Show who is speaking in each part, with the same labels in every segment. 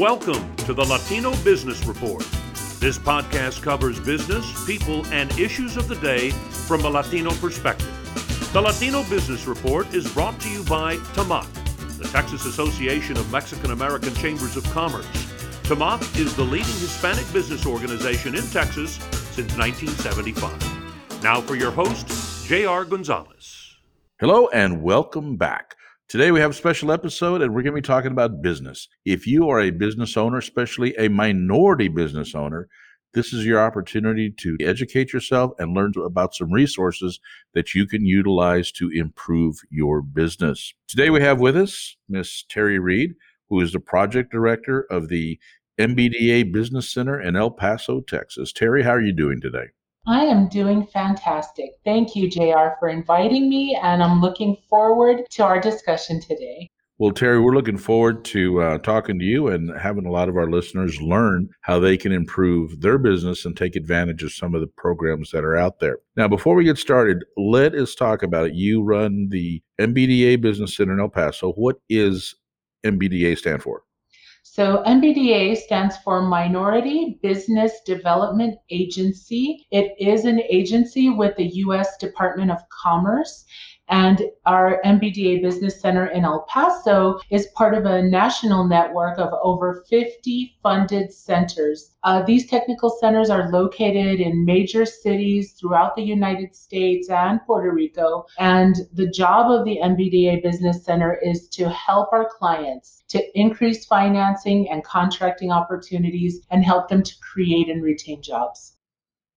Speaker 1: Welcome to the Latino Business Report. This podcast covers business, people, and issues of the day from a Latino perspective. The Latino Business Report is brought to you by TAMAC, the Texas Association of Mexican American Chambers of Commerce. TAMAC is the leading Hispanic business organization in Texas since 1975. Now for your host, J.R. Gonzalez.
Speaker 2: Hello and welcome back. Today we have a special episode and we're going to be talking about business. If you are a business owner, especially a minority business owner, this is your opportunity to educate yourself and learn about some resources that you can utilize to improve your business. Today we have with us Miss Terry Reed, who is the project director of the MBDA Business Center in El Paso, Texas. Terry, how are you doing today?
Speaker 3: I am doing fantastic. Thank you, JR, for inviting me, and I'm looking forward to our discussion today.
Speaker 2: Well, Terry, we're looking forward to uh, talking to you and having a lot of our listeners learn how they can improve their business and take advantage of some of the programs that are out there. Now, before we get started, let us talk about it. You run the MBDA Business Center in El Paso. What is MBDA stand for?
Speaker 3: So MBDA stands for Minority Business Development Agency. It is an agency with the U.S. Department of Commerce. And our MBDA Business Center in El Paso is part of a national network of over 50 funded centers. Uh, these technical centers are located in major cities throughout the United States and Puerto Rico. And the job of the MBDA Business Center is to help our clients to increase financing and contracting opportunities and help them to create and retain jobs.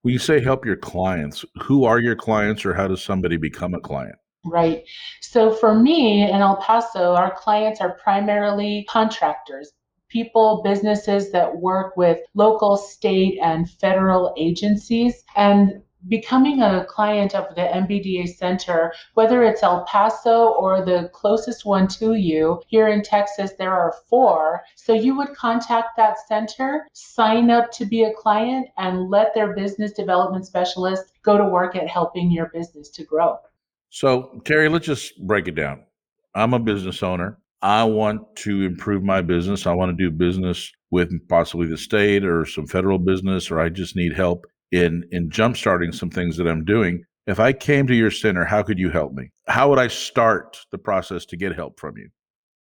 Speaker 2: When you say help your clients, who are your clients or how does somebody become a client?
Speaker 3: Right. So for me in El Paso, our clients are primarily contractors, people, businesses that work with local, state, and federal agencies. And becoming a client of the MBDA Center, whether it's El Paso or the closest one to you, here in Texas, there are four. So you would contact that center, sign up to be a client, and let their business development specialist go to work at helping your business to grow.
Speaker 2: So, Terry, let's just break it down. I'm a business owner. I want to improve my business. I want to do business with possibly the state or some federal business, or I just need help in in jumpstarting some things that I'm doing. If I came to your center, how could you help me? How would I start the process to get help from you?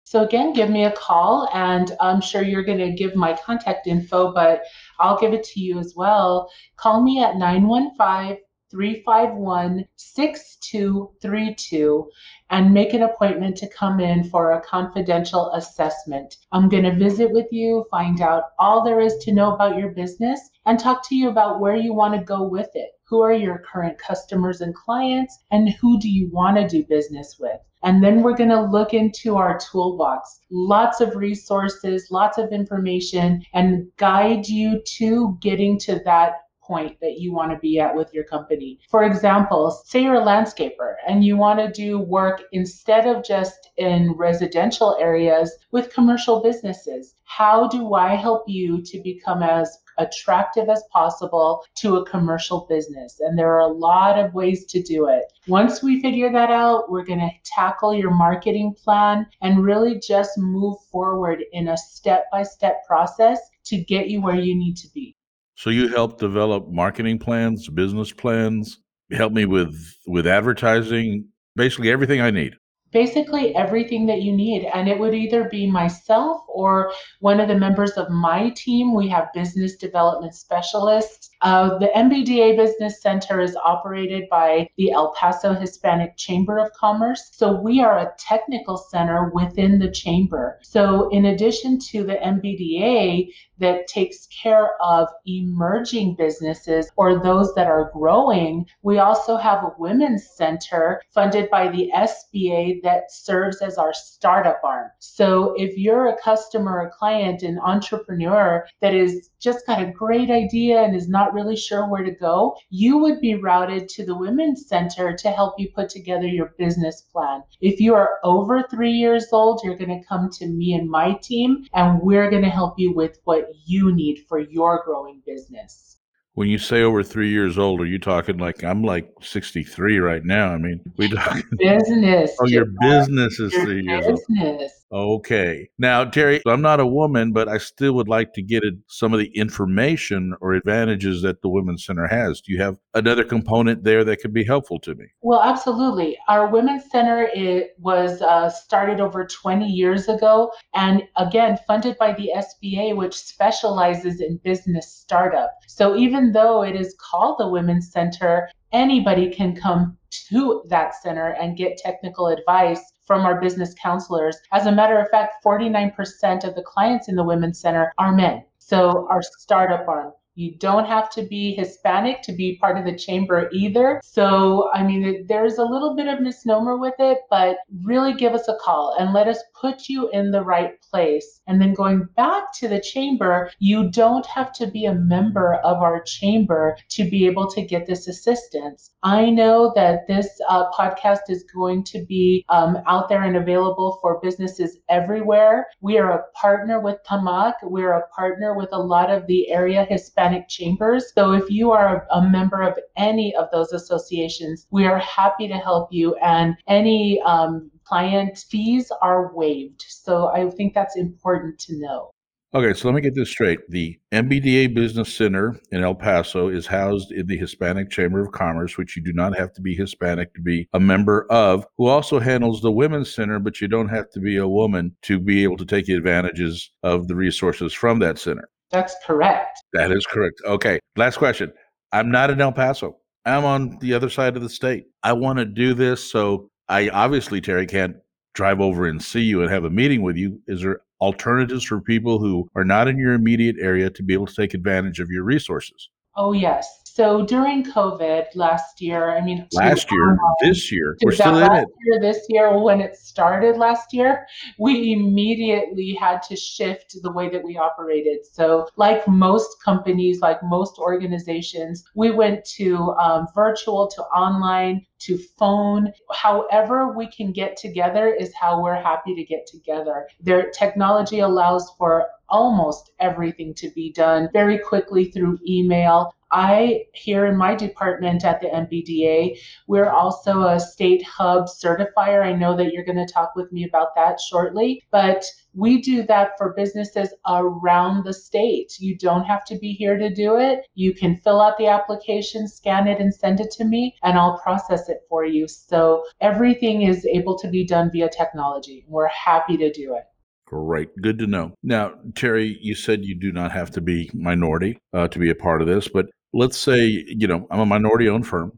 Speaker 3: So again, give me a call, and I'm sure you're going to give my contact info, but I'll give it to you as well. Call me at 915 351 6232 and make an appointment to come in for a confidential assessment. I'm going to visit with you, find out all there is to know about your business, and talk to you about where you want to go with it. Who are your current customers and clients, and who do you want to do business with? And then we're going to look into our toolbox. Lots of resources, lots of information, and guide you to getting to that point that you want to be at with your company. For example, say you're a landscaper and you want to do work instead of just in residential areas with commercial businesses. How do I help you to become as attractive as possible to a commercial business. And there are a lot of ways to do it. Once we figure that out, we're going to tackle your marketing plan and really just move forward in a step by step process to get you where you need to be.
Speaker 2: So you help develop marketing plans, business plans, help me with with advertising, basically everything I need
Speaker 3: basically everything that you need. And it would either be myself or one of the members of my team. We have business development specialists uh, the MBDA Business Center is operated by the El Paso Hispanic Chamber of Commerce. So we are a technical center within the chamber. So, in addition to the MBDA that takes care of emerging businesses or those that are growing, we also have a women's center funded by the SBA that serves as our startup arm. So, if you're a customer, a client, an entrepreneur that is just got a great idea and is not really sure where to go, you would be routed to the Women's Center to help you put together your business plan. If you are over three years old, you're going to come to me and my team, and we're going to help you with what you need for your growing business.
Speaker 2: When you say over three years old, are you talking like I'm like 63 right now? I mean, we talk
Speaker 3: business.
Speaker 2: Oh, your business is your three years
Speaker 3: business.
Speaker 2: Okay. Now, Terry, I'm not a woman, but I still would like to get some of the information or advantages that the Women's Center has. Do you have another component there that could be helpful to me?
Speaker 3: Well, absolutely. Our Women's Center it was uh, started over 20 years ago, and again funded by the SBA, which specializes in business startup. So even though it is called the Women's Center, anybody can come to that center and get technical advice from our business counselors. As a matter of fact, 49% of the clients in the Women's Center are men. So our startup arm. You don't have to be Hispanic to be part of the chamber either. So, I mean, there's a little bit of misnomer with it, but really give us a call and let us put you in the right place. And then going back to the chamber, you don't have to be a member of our chamber to be able to get this assistance. I know that this uh, podcast is going to be um, out there and available for businesses everywhere. We are a partner with TAMAC. We're a partner with a lot of the area Hispanic chambers. So if you are a member of any of those associations, we are happy to help you. And any um, client fees are waived. So I think that's important to know.
Speaker 2: Okay, so let me get this straight. The MBDA Business Center in El Paso is housed in the Hispanic Chamber of Commerce, which you do not have to be Hispanic to be a member of, who also handles the Women's Center, but you don't have to be a woman to be able to take advantages of the resources from that center.
Speaker 3: That's correct.
Speaker 2: That is correct. Okay, last question. I'm not in El Paso. I'm on the other side of the state. I want to do this, so I obviously, Terry, can't drive over and see you and have a meeting with you. Is there alternatives for people who are not in your immediate area to be able to take advantage of your resources?
Speaker 3: Oh, yes. So during COVID last year, I mean,
Speaker 2: last year, this year, we're still in it.
Speaker 3: Year, this year, when it started last year, we immediately had to shift the way that we operated. So, like most companies, like most organizations, we went to um, virtual, to online, to phone. However, we can get together is how we're happy to get together. Their technology allows for almost everything to be done very quickly through email. I, here in my department at the MBDA, we're also a state hub certifier. I know that you're going to talk with me about that shortly, but we do that for businesses around the state. You don't have to be here to do it. You can fill out the application, scan it, and send it to me, and I'll process it for you. So everything is able to be done via technology. We're happy to do it.
Speaker 2: Great. Good to know. Now, Terry, you said you do not have to be minority uh, to be a part of this, but let's say, you know, I'm a minority owned firm.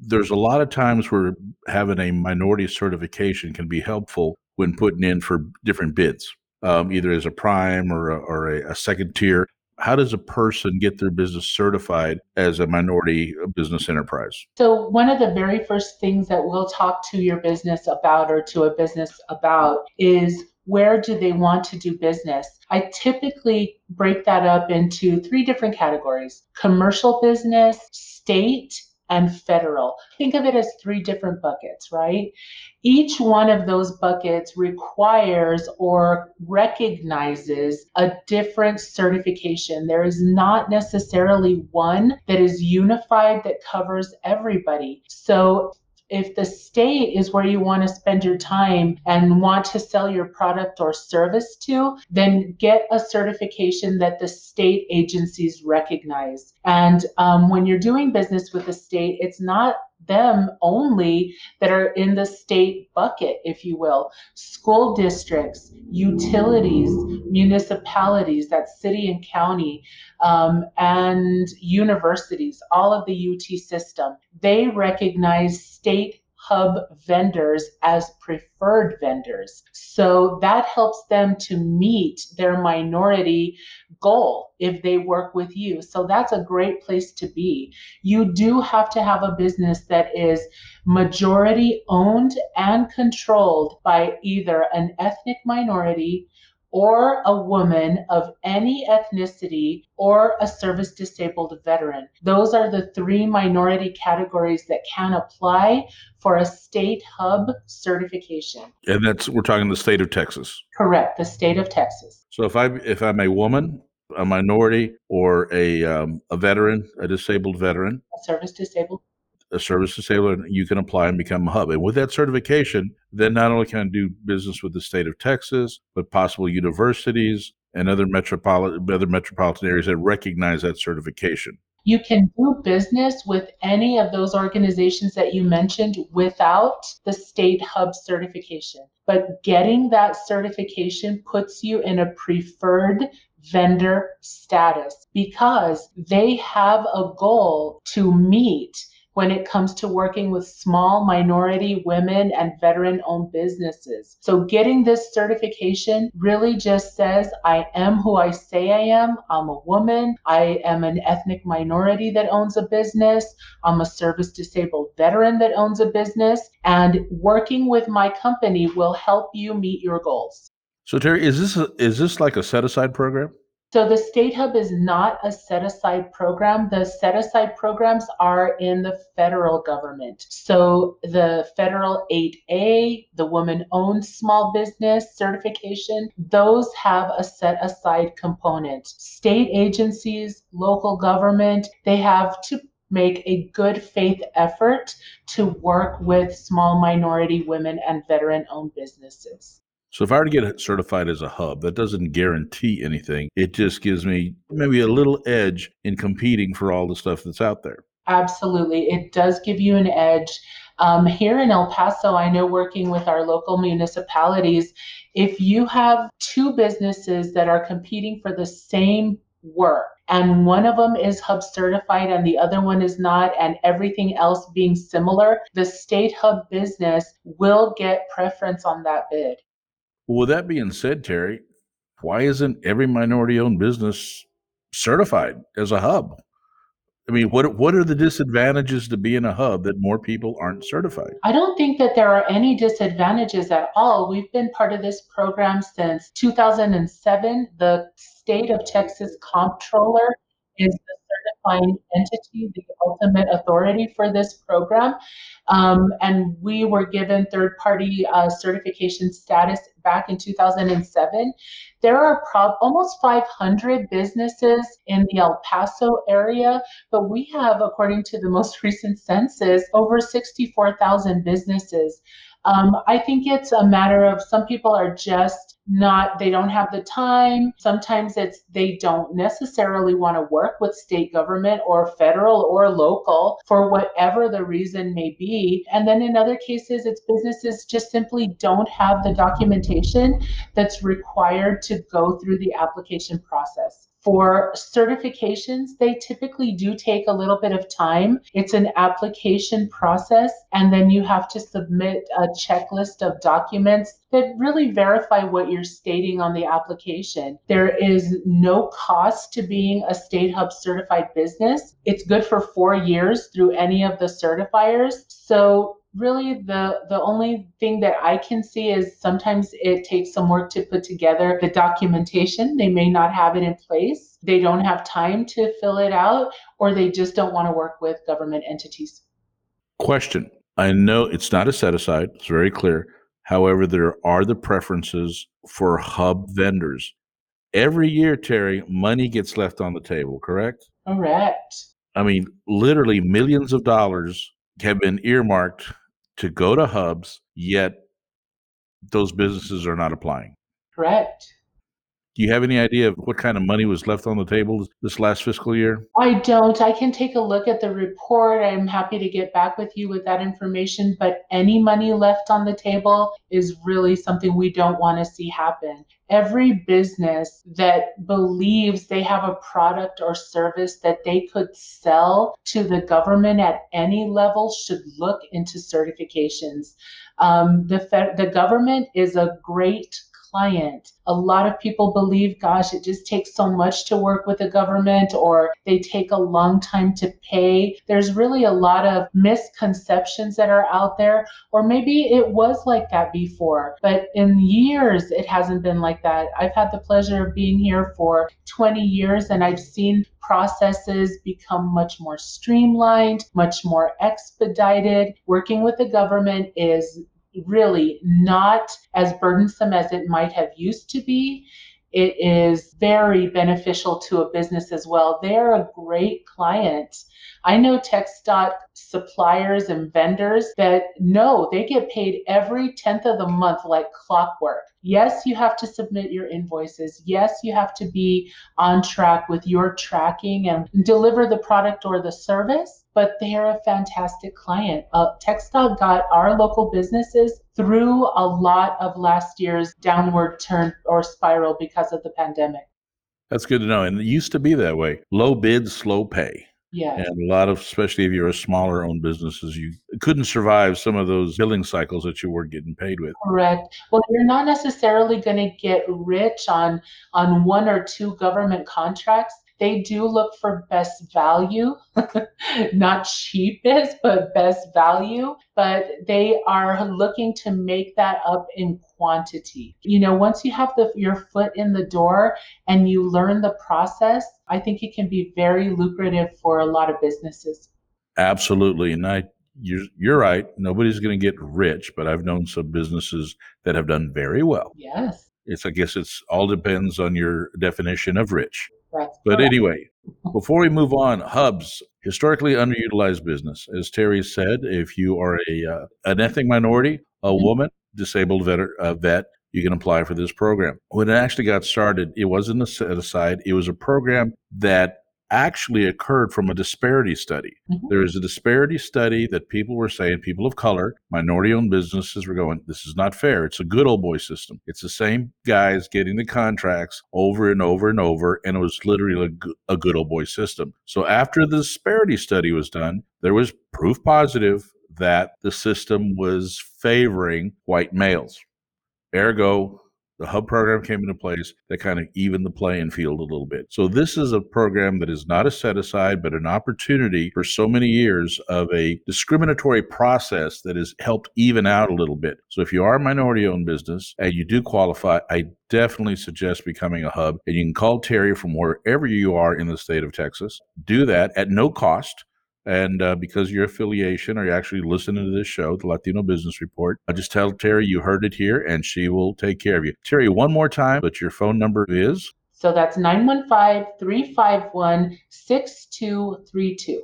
Speaker 2: There's a lot of times where having a minority certification can be helpful when putting in for different bids, um, either as a prime or a, or a, a second tier. How does a person get their business certified as a minority business enterprise?
Speaker 3: So, one of the very first things that we'll talk to your business about or to a business about is where do they want to do business? I typically break that up into three different categories commercial business, state, and federal. Think of it as three different buckets, right? Each one of those buckets requires or recognizes a different certification. There is not necessarily one that is unified that covers everybody. So if the state is where you want to spend your time and want to sell your product or service to, then get a certification that the state agencies recognize. And um, when you're doing business with the state, it's not them only that are in the state bucket, if you will. School districts, utilities, municipalities, that's city and county, um, and universities, all of the UT system, they recognize state hub vendors as preferred vendors. So that helps them to meet their minority goal if they work with you. So that's a great place to be. You do have to have a business that is majority owned and controlled by either an ethnic minority or a woman of any ethnicity or a service disabled veteran. Those are the three minority categories that can apply for a state hub certification.
Speaker 2: And that's we're talking the state of Texas.
Speaker 3: Correct, the state of Texas.
Speaker 2: So if I if I'm a woman, a minority, or a um, a veteran, a disabled veteran,
Speaker 3: a service disabled
Speaker 2: a service disabled, you can apply and become a hub. And with that certification, then not only can I do business with the state of Texas, but possible universities and other metropolitan other metropolitan areas that recognize that certification.
Speaker 3: You can do business with any of those organizations that you mentioned without the state hub certification. But getting that certification puts you in a preferred vendor status because they have a goal to meet when it comes to working with small minority women and veteran owned businesses. So getting this certification really just says I am who I say I am. I'm a woman. I am an ethnic minority that owns a business. I'm a service disabled veteran that owns a business. And working with my company will help you meet your goals.
Speaker 2: So Terry, is this a, is this like a set aside program?
Speaker 3: So the State Hub is not a set aside program. The set aside programs are in the federal government. So the federal 8A, the woman owned small business certification, those have a set aside component. State agencies, local government, they have to make a good faith effort to work with small minority women and veteran owned businesses.
Speaker 2: So if I were to get certified as a hub, that doesn't guarantee anything. It just gives me maybe a little edge in competing for all the stuff that's out there.
Speaker 3: Absolutely. It does give you an edge. Um, here in El Paso, I know working with our local municipalities, if you have two businesses that are competing for the same work, and one of them is hub certified and the other one is not, and everything else being similar, the state hub business will get preference on that bid.
Speaker 2: Well, with that being said, Terry, why isn't every minority owned business certified as a hub? I mean, what what are the disadvantages to being a hub that more people aren't certified?
Speaker 3: I don't think that there are any disadvantages at all. We've been part of this program since 2007. The state of Texas comptroller is the certifying entity, the ultimate authority for this program. Um, and we were given third party uh, certification status back in 2007. There are almost 500 businesses in the El Paso area, but we have, according to the most recent census, over 64,000 businesses. Um, I think it's a matter of some people are just not they don't have the time. Sometimes it's they don't necessarily want to work with state government or federal or local for whatever the reason may be. And then in other cases it's businesses just simply don't have the documentation that's required to go through the application process for certifications, they typically do take a little bit of time. It's an application process, and then you have to submit a checklist of documents that really verify what you're stating on the application. There is no cost to being a State Hub certified business. It's good for four years through any of the certifiers. So really the the only thing that I can see is sometimes it takes some work to put together the documentation. They may not have it in place. They don't have time to fill it out or they just don't want to work with government entities.
Speaker 2: Question. I know it's not a set aside, it's very clear. However, there are the preferences for hub vendors. Every year, Terry, money gets left on the table, correct?
Speaker 3: Correct.
Speaker 2: I mean, literally millions of dollars have been earmarked to go to hubs, yet those businesses are not applying.
Speaker 3: Correct.
Speaker 2: Do you have any idea of what kind of money was left on the table this last fiscal year?
Speaker 3: I don't. I can take a look at the report. I'm happy to get back with you with that information, but any money left on the table is really something we don't want to see happen. Every business that believes they have a product or service that they could sell to the government at any level should look into certifications. Um, the, the government is a great client. A lot of people believe, gosh, it just takes so much to work with the government or they take a long time to pay. There's really a lot of misconceptions that are out there, or maybe it was like that before, but in years it hasn't been like that. I've had the pleasure of being here for 20 years and I've seen processes become much more streamlined, much more expedited. Working with the government is really not as burdensome as it might have used to be. it is very beneficial to a business as well. They're a great client. I know TxDOT suppliers and vendors that know they get paid every 10th of the month like clockwork. Yes, you have to submit your invoices. Yes, you have to be on track with your tracking and deliver the product or the service, but they're a fantastic client. Uh, TxDOT got our local businesses through a lot of last year's downward turn or spiral because of the pandemic.
Speaker 2: That's good to know. And it used to be that way low bid, slow pay.
Speaker 3: Yeah.
Speaker 2: And a lot of, especially if you're a smaller owned businesses, you couldn't survive some of those billing cycles that you were getting paid with.
Speaker 3: Correct. Well, you're not necessarily going to get rich on on one or two government contracts they do look for best value, not cheapest, but best value. But they are looking to make that up in quantity. You know, once you have the, your foot in the door and you learn the process, I think it can be very lucrative for a lot of businesses.
Speaker 2: Absolutely. And I you're, you're right. Nobody's going to get rich, but I've known some businesses that have done very well.
Speaker 3: Yes.
Speaker 2: It's, I guess it's all depends on your definition of rich.
Speaker 3: That's
Speaker 2: But
Speaker 3: correct.
Speaker 2: anyway, before we move on, hubs historically underutilized business. As Terry said, if you are a uh, an ethnic minority, a
Speaker 3: Mhm.
Speaker 2: woman, disabled vet, uh, vet, you can apply for this program. When it actually got started, it wasn't a set aside. It was a program that actually occurred from a disparity study.
Speaker 3: Mhm.
Speaker 2: There is a disparity study that people were saying, people of color, minority owned businesses were going, this is not fair. It's a good old boy system. It's the same guys getting the contracts over and over and over. And it was literally a, a good old boy system. So after the disparity study was done, there was proof positive that the system was favoring white males. Ergo, the hub program came into place that kind of evened the playing field a little bit. So this is a program that is not a set aside, but an opportunity for so many years of a discriminatory process that has helped even out a little bit. So if you are a minority owned business and you do qualify, I definitely suggest becoming a hub. And you can call Terry from wherever you are in the state of Texas. Do that at no cost. And uh, because your affiliation or you're actually listening to this show, the Latino Business Report, I just tell Terry you heard it here and she will take care of you. Terry, one more time, but your phone number is
Speaker 3: So that's 915 351 6232.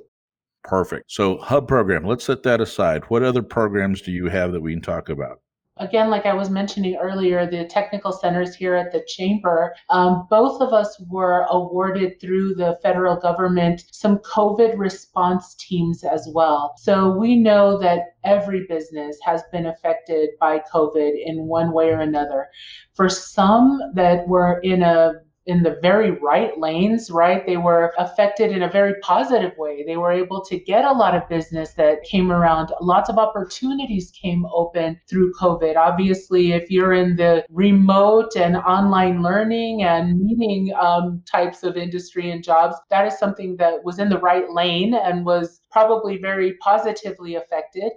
Speaker 2: perfect. So, Hub program, let's set that aside. What other programs do you have that we can talk about?
Speaker 3: Again, like I was mentioning earlier, the technical centers here at the chamber, um, both of us were awarded through the federal government some COVID response teams as well. So we know that every business has been affected by COVID in one way or another. For some that were in a in the very right lanes, right? They were affected in a very positive way. They were able to get a lot of business that came around. Lots of opportunities came open through COVID. Obviously, if you're in the remote and online learning and meeting um, types of industry and jobs, that is something that was in the right lane and was probably very positively affected.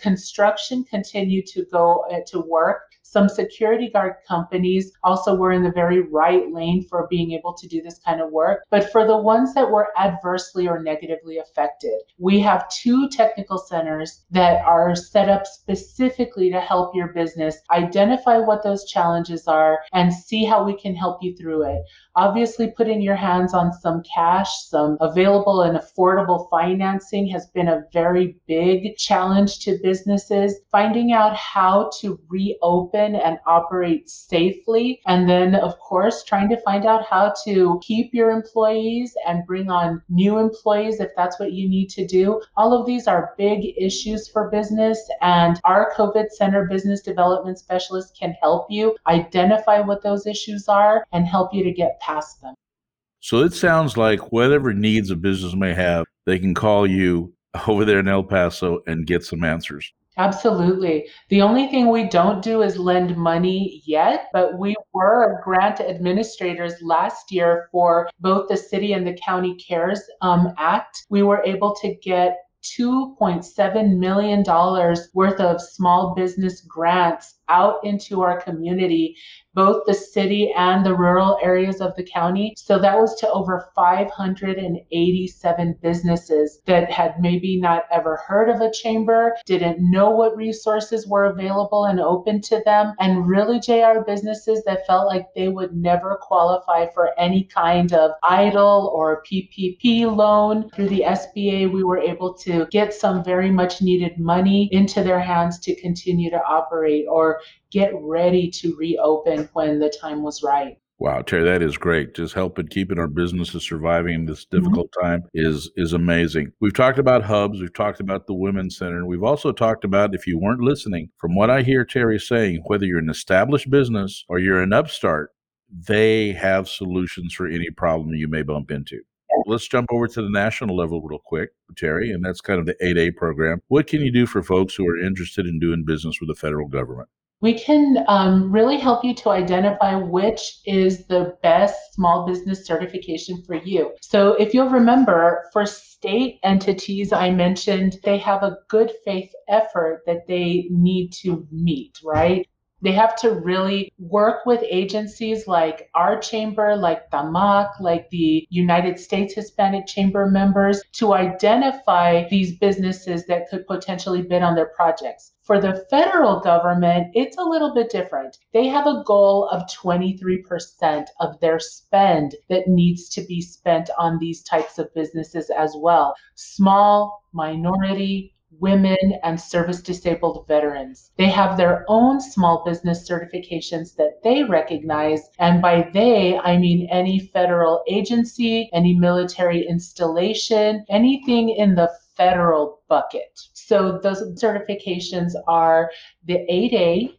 Speaker 3: Construction continued to go uh, to work. Some security guard companies also were in the very right lane for being able to do this kind of work. But for the ones that were adversely or negatively affected, we have two technical centers that are set up specifically to help your business identify what those challenges are and see how we can help you through it. Obviously, putting your hands on some cash, some available and affordable financing has been a very big challenge to businesses. Finding out how to reopen and operate safely. And then, of course, trying to find out how to keep your employees and bring on new employees if that's what you need to do. All of these are big issues for business. And our COVID Center Business Development Specialist can help you identify what those issues are and help you to get past them.
Speaker 2: So it sounds like whatever needs a business may have, they can call you over there in El Paso and get some answers.
Speaker 3: Absolutely. The only thing we don't do is lend money yet, but we were grant administrators last year for both the city and the county CARES um, Act. We were able to get $2.7 million worth of small business grants out into our community both the city and the rural areas of the county. So that was to over 587 businesses that had maybe not ever heard of a chamber, didn't know what resources were available and open to them, and really JR businesses that felt like they would never qualify for any kind of EIDL or PPP loan. Through the SBA, we were able to get some very much needed money into their hands to continue to operate or get ready to reopen when the time was right.
Speaker 2: Wow, Terry, that is great. Just helping keeping our businesses surviving in this mm-hmm. difficult mm-hmm. time is is amazing. We've talked about hubs, we've talked about the women's center, and we've also talked about if you weren't listening, from what I hear Terry saying, whether you're an established business or you're an upstart, they have solutions for any problem you may bump into. Let's jump over to the national level real quick, Terry, and that's kind of the 8A program. What can you do for folks who are interested in doing business with the federal government?
Speaker 3: We can um, really help you to identify which is the best small business certification for you. So, if you'll remember, for state entities, I mentioned they have a good faith effort that they need to meet, right? They have to really work with agencies like our chamber, like TAMAC, like the United States Hispanic Chamber members to identify these businesses that could potentially bid on their projects. For the federal government, it's a little bit different. They have a goal of 23% of their spend that needs to be spent on these types of businesses as well. Small, minority, women, and service disabled veterans. They have their own small business certifications that they recognize. And by they, I mean any federal agency, any military installation, anything in the federal bucket. So those certifications are the 8A,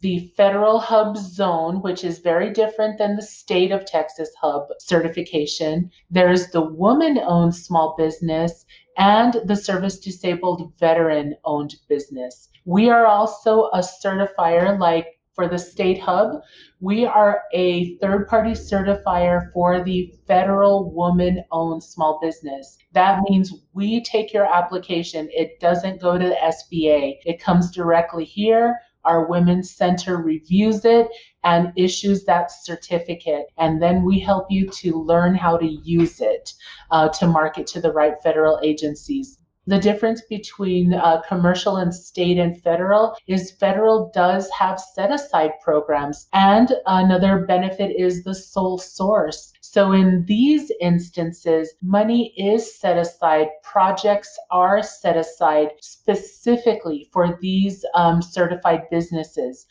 Speaker 3: the federal hub zone, which is very different than the state of Texas hub certification. There's the woman owned small business and the service disabled veteran owned business. We are also a certifier like for the state hub. We are a third party certifier for the federal woman owned small business. That means we take your application. It doesn't go to the SBA. It comes directly here. Our Women's Center reviews it and issues that certificate. And then we help you to learn how to use it uh, to market to the right federal agencies. The difference between uh, commercial and state and federal is federal does have set aside programs. And another benefit is the sole source. So in these instances, money is set aside, projects are set aside specifically for these um, certified businesses.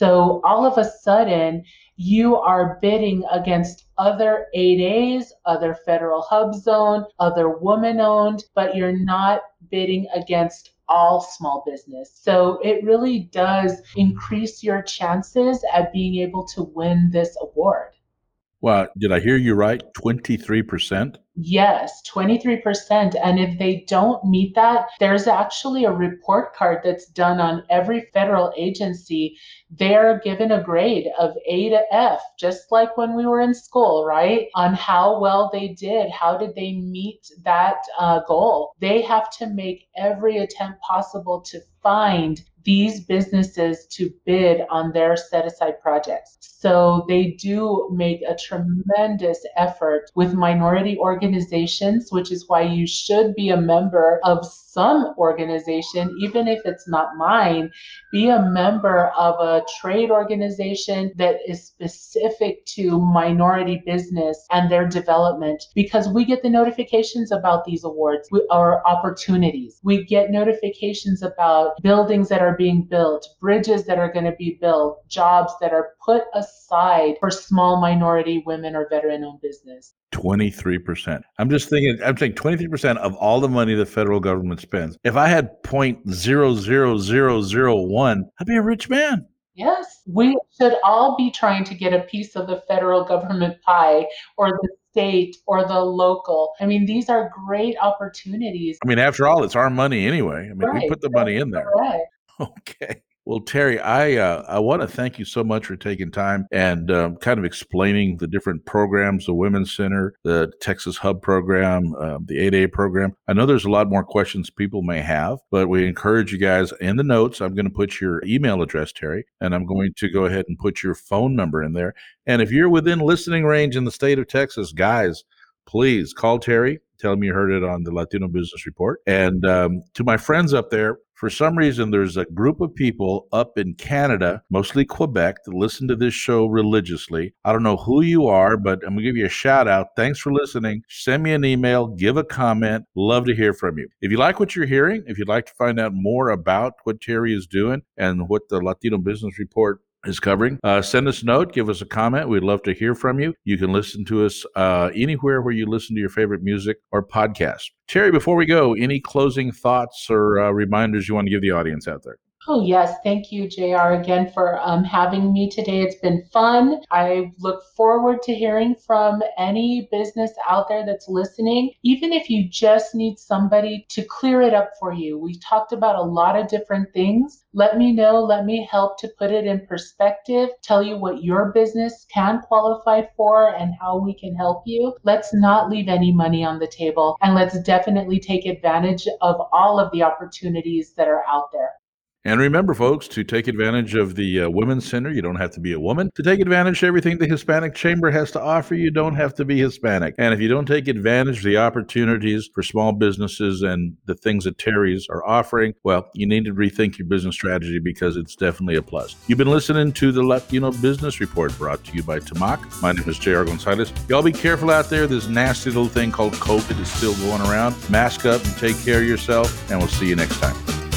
Speaker 3: So all of a sudden, you are bidding against other 8As, other federal hub zone, other woman owned, but you're not bidding against all small business. So it really does increase your chances at being able to win this award.
Speaker 2: Well, did I hear you right? 23%?
Speaker 3: Yes, 23%. And if they don't meet that, there's actually a report card that's done on every federal agency. They're given a grade of A to F, just like when we were in school, right? On how well they did. How did they meet that uh, goal? They have to make every attempt possible to find these businesses to bid on their set aside projects. So they do make a tremendous effort with minority organizations, which is why you should be a member of some organization, even if it's not mine, be a member of a trade organization that is specific to minority business and their development because we get the notifications about these awards or opportunities. We get notifications about buildings that are being built, bridges that are going to be built, jobs that are put aside for small minority women or veteran owned business.
Speaker 2: 23%. I'm just thinking, I'm saying 23% of all the money the federal government spends. If I had 0.00001, I'd be a rich man.
Speaker 3: Yes, we should all be trying to get a piece of the federal government pie or the state or the local. I mean, these are great opportunities.
Speaker 2: I mean, after all, it's our money anyway. I mean, right. we put the money in there.
Speaker 3: Right.
Speaker 2: Okay. Well, Terry, I uh, I want to thank you so much for taking time and um, kind of explaining the different programs, the Women's Center, the Texas Hub program, uh, the 8A program. I know there's a lot more questions people may have, but we encourage you guys in the notes. I'm going to put your email address, Terry, and I'm going to go ahead and put your phone number in there. And if you're within listening range in the state of Texas, guys, please call Terry. Tell him you heard it on the Latino Business Report. And um, to my friends up there, for some reason, there's a group of people up in Canada, mostly Quebec, that listen to this show religiously. I don't know who you are, but I'm going to give you a shout out. Thanks for listening. Send me an email, give a comment. Love to hear from you. If you like what you're hearing, if you'd like to find out more about what Terry is doing and what the Latino Business Report is covering. Uh, send us a note, give us a comment. We'd love to hear from you. You can listen to us uh, anywhere where you listen to your favorite music or podcast. Terry, before we go, any closing thoughts or uh, reminders you want to give the audience out there?
Speaker 3: Oh, yes. Thank you, JR, again for um, having me today. It's been fun. I look forward to hearing from any business out there that's listening, even if you just need somebody to clear it up for you. We've talked about a lot of different things. Let me know. Let me help to put it in perspective, tell you what your business can qualify for and how we can help you. Let's not leave any money on the table and let's definitely take advantage of all of the opportunities that are out there.
Speaker 2: And remember, folks, to take advantage of the uh, Women's Center, you don't have to be a woman. To take advantage of everything the Hispanic Chamber has to offer, you don't have to be Hispanic. And if you don't take advantage of the opportunities for small businesses and the things that Terry's are offering, well, you need to rethink your business strategy because it's definitely a plus. You've been listening to the Latino Business Report brought to you by Tamac. My name is J.R. Gonzalez. Y'all be careful out there. This nasty little thing called COVID is still going around. Mask up and take care of yourself, and we'll see you next time.